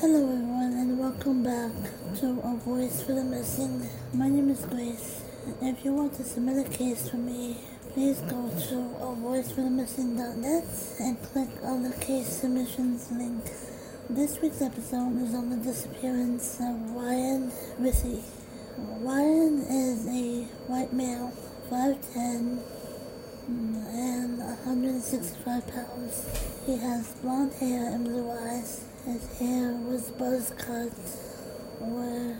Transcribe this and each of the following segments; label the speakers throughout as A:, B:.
A: Hello everyone and welcome back to A Voice for the Missing. My name is Grace. If you want to submit a case for me, please go to avoiceforthemissing.net and click on the case submissions link. This week's episode is on the disappearance of Ryan Rissy. Ryan is a white male, 5'10", and 165 pounds. He has blonde hair and blue eyes. His hair was buzz cut or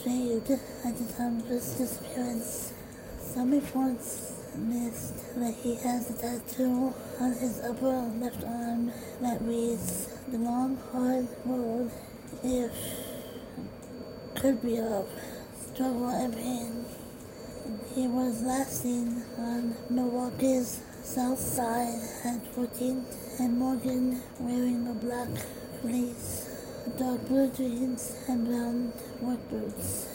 A: shaved at the time of his disappearance. Some reports list that he has a tattoo on his upper left arm that reads, The long hard road if could be of struggle and pain. He was last seen on Milwaukee's south side at 14th and Morgan wearing a black fleece, dark blue jeans, and brown work boots.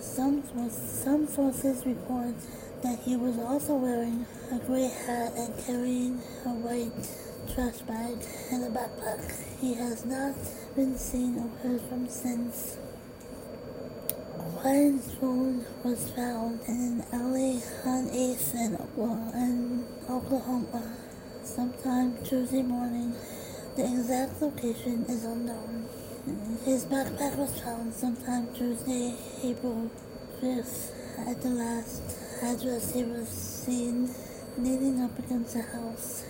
A: Some, some sources report that he was also wearing a gray hat and carrying a white trash bag and a backpack. He has not been seen or heard from since. Ryan's phone was found in an alley on 8th in Oklahoma sometime Tuesday morning. The exact location is unknown. His backpack was found sometime Tuesday, April 5th, at the last address he was seen leaning up against a house.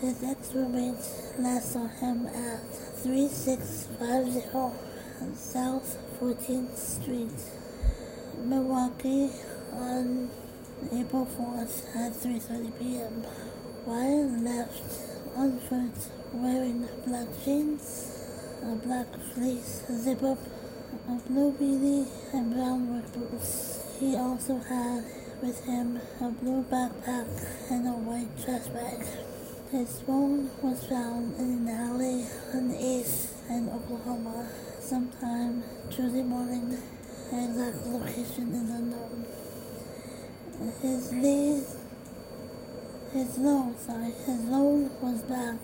A: His ex-roommate last saw him at 3650 South 14th Street. Milwaukee on April 4th at 3.30 p.m. Ryan left foot wearing black jeans, a black fleece zip-up, a blue beanie, and brown work boots. He also had with him a blue backpack and a white trash bag. His phone was found in an alley on 8th and Oklahoma sometime Tuesday morning exact location is unknown. His lead, his loan, sorry, his loan was back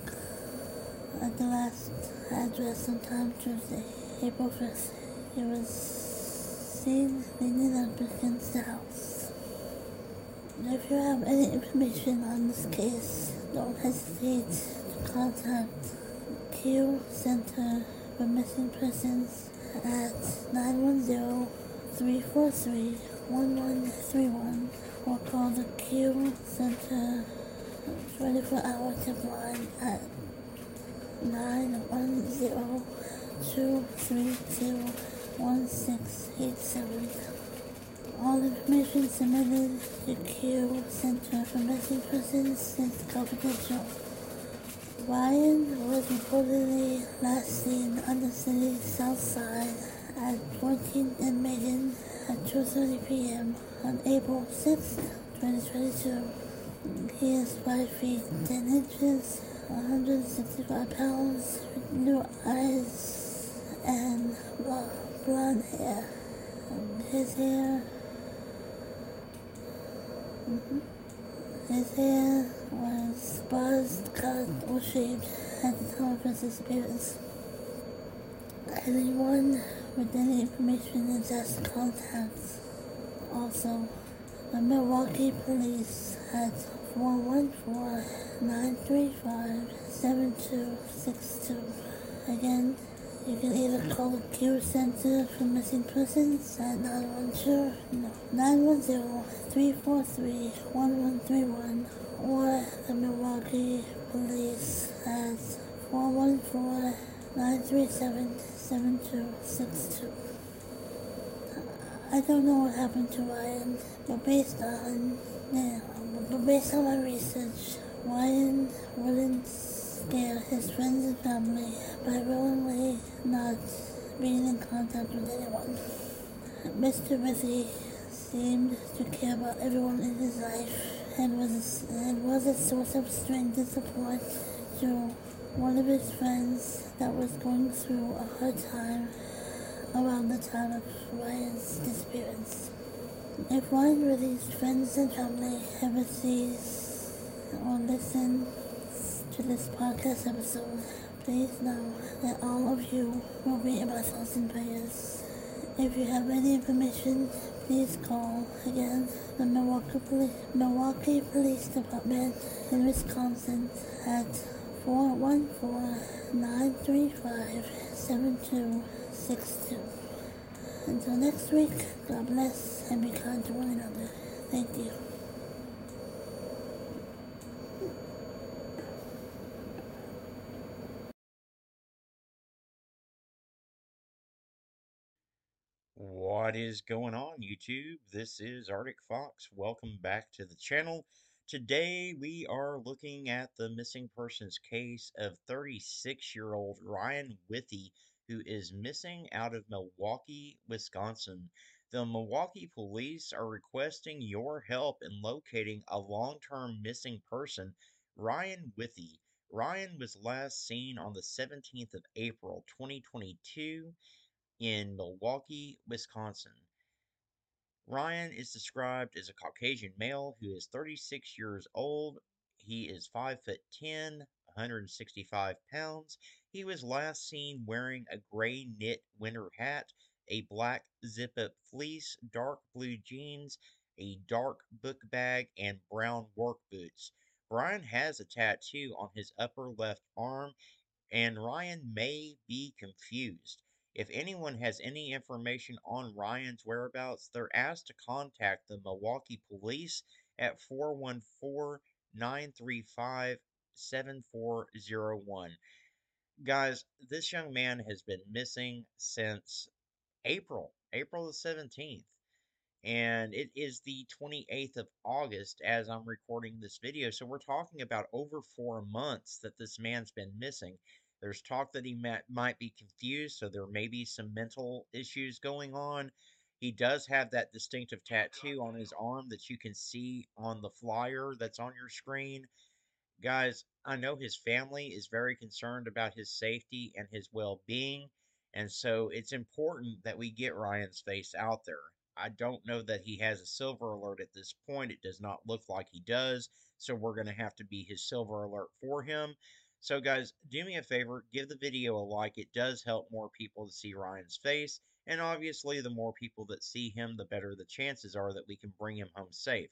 A: at the last address sometime Tuesday, April 1st. He was seen leaning up against the house. If you have any information on this case, don't hesitate to contact CUE Center for Missing Persons at 910-343-1131 or call the CUE Center 24-hour tip line at 910-232-1687. All information submitted to CUE Center for Missing Persons is confidential. Ryan was reportedly last seen on the city's south side at 14th and Megan at 2.30 p.m. on April 6, 2022. He is 5 feet 10 inches, 165 pounds, blue eyes and blonde hair. His hair... His hair was buzzed, cut, or shaved at the time of his disappearance. Anyone with any information is asked contact. Also, the Milwaukee Police at 414-935-7262. Again, you can either call the CUE Center for Missing Persons at 912-343-1131 or the Milwaukee Police at 414-937-7262. I don't know what happened to Ryan, but based on, yeah, but based on my research, Ryan wouldn't scare his friends and family by willingly not being in contact with anyone. Mr. Rissy seemed to care about everyone in his life and was and was a source of strength and support to one of his friends that was going through a hard time around the time of Ryan's disappearance. If Ryan Rissy's friends and family ever sees or listen to this podcast episode, Please know that all of you will be in my thoughts and prayers. If you have any information, please call again the Milwaukee Police, Milwaukee Police Department in Wisconsin at 414-935-7262. Until next week, God bless and be kind to one another. Thank you.
B: What is going on, YouTube? This is Arctic Fox. Welcome back to the channel. Today we are looking at the missing persons case of 36 year old Ryan Withee, who is missing out of Milwaukee, Wisconsin. The Milwaukee police are requesting your help in locating a long term missing person, Ryan Withee. Ryan was last seen on the 17th of April 2022 in Milwaukee, Wisconsin. Ryan is described as a Caucasian male who is 36 years old. He is 5 foot 10, 165 pounds. He was last seen wearing a gray knit winter hat, a black zip up fleece, dark blue jeans, a dark book bag, and brown work boots. Brian has a tattoo on his upper left arm, and Ryan may be confused. If anyone has any information on Ryan's whereabouts, they're asked to contact the Milwaukee Police at 414 935 7401. Guys, this young man has been missing since April, April the 17th. And it is the 28th of August as I'm recording this video. So we're talking about over four months that this man's been missing. There's talk that he might, might be confused, so there may be some mental issues going on. He does have that distinctive tattoo on his arm that you can see on the flyer that's on your screen. Guys, I know his family is very concerned about his safety and his well being, and so it's important that we get Ryan's face out there. I don't know that he has a silver alert at this point. It does not look like he does, so we're going to have to be his silver alert for him. So, guys, do me a favor, give the video a like. It does help more people to see Ryan's face. And obviously, the more people that see him, the better the chances are that we can bring him home safe.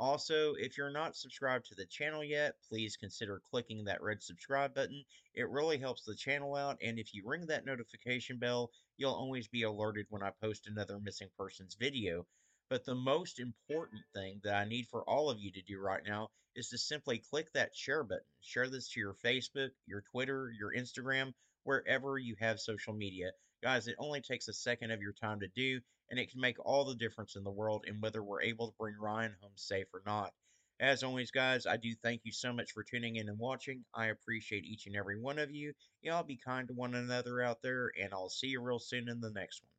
B: Also, if you're not subscribed to the channel yet, please consider clicking that red subscribe button. It really helps the channel out, and if you ring that notification bell, you'll always be alerted when I post another missing persons video. But the most important thing that I need for all of you to do right now is to simply click that share button. Share this to your Facebook, your Twitter, your Instagram, wherever you have social media. Guys, it only takes a second of your time to do, and it can make all the difference in the world in whether we're able to bring Ryan home safe or not. As always, guys, I do thank you so much for tuning in and watching. I appreciate each and every one of you. Y'all be kind to one another out there, and I'll see you real soon in the next one.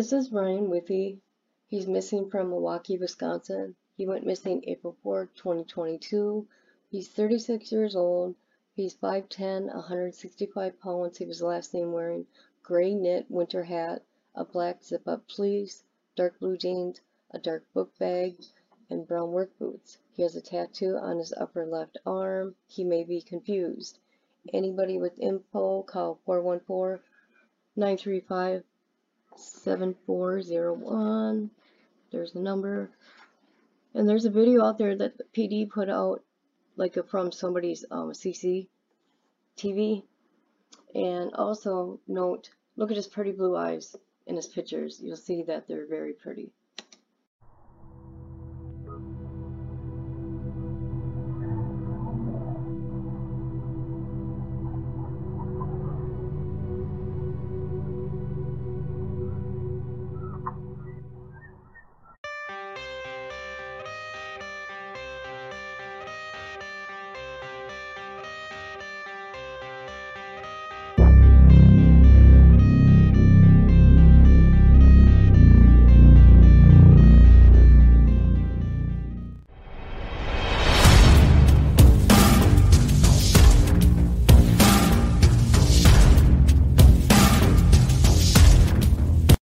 C: This is Ryan Withee. He's missing from Milwaukee, Wisconsin. He went missing April 4, 2022. He's 36 years old. He's 5'10, 165 pounds. He was last seen wearing gray knit winter hat, a black zip up fleece, dark blue jeans, a dark book bag, and brown work boots. He has a tattoo on his upper left arm. He may be confused. Anybody with info, call 414 935 7401. There's the number. And there's a video out there that the PD put out, like from somebody's um, CC TV. And also note, look at his pretty blue eyes in his pictures. You'll see that they're very pretty.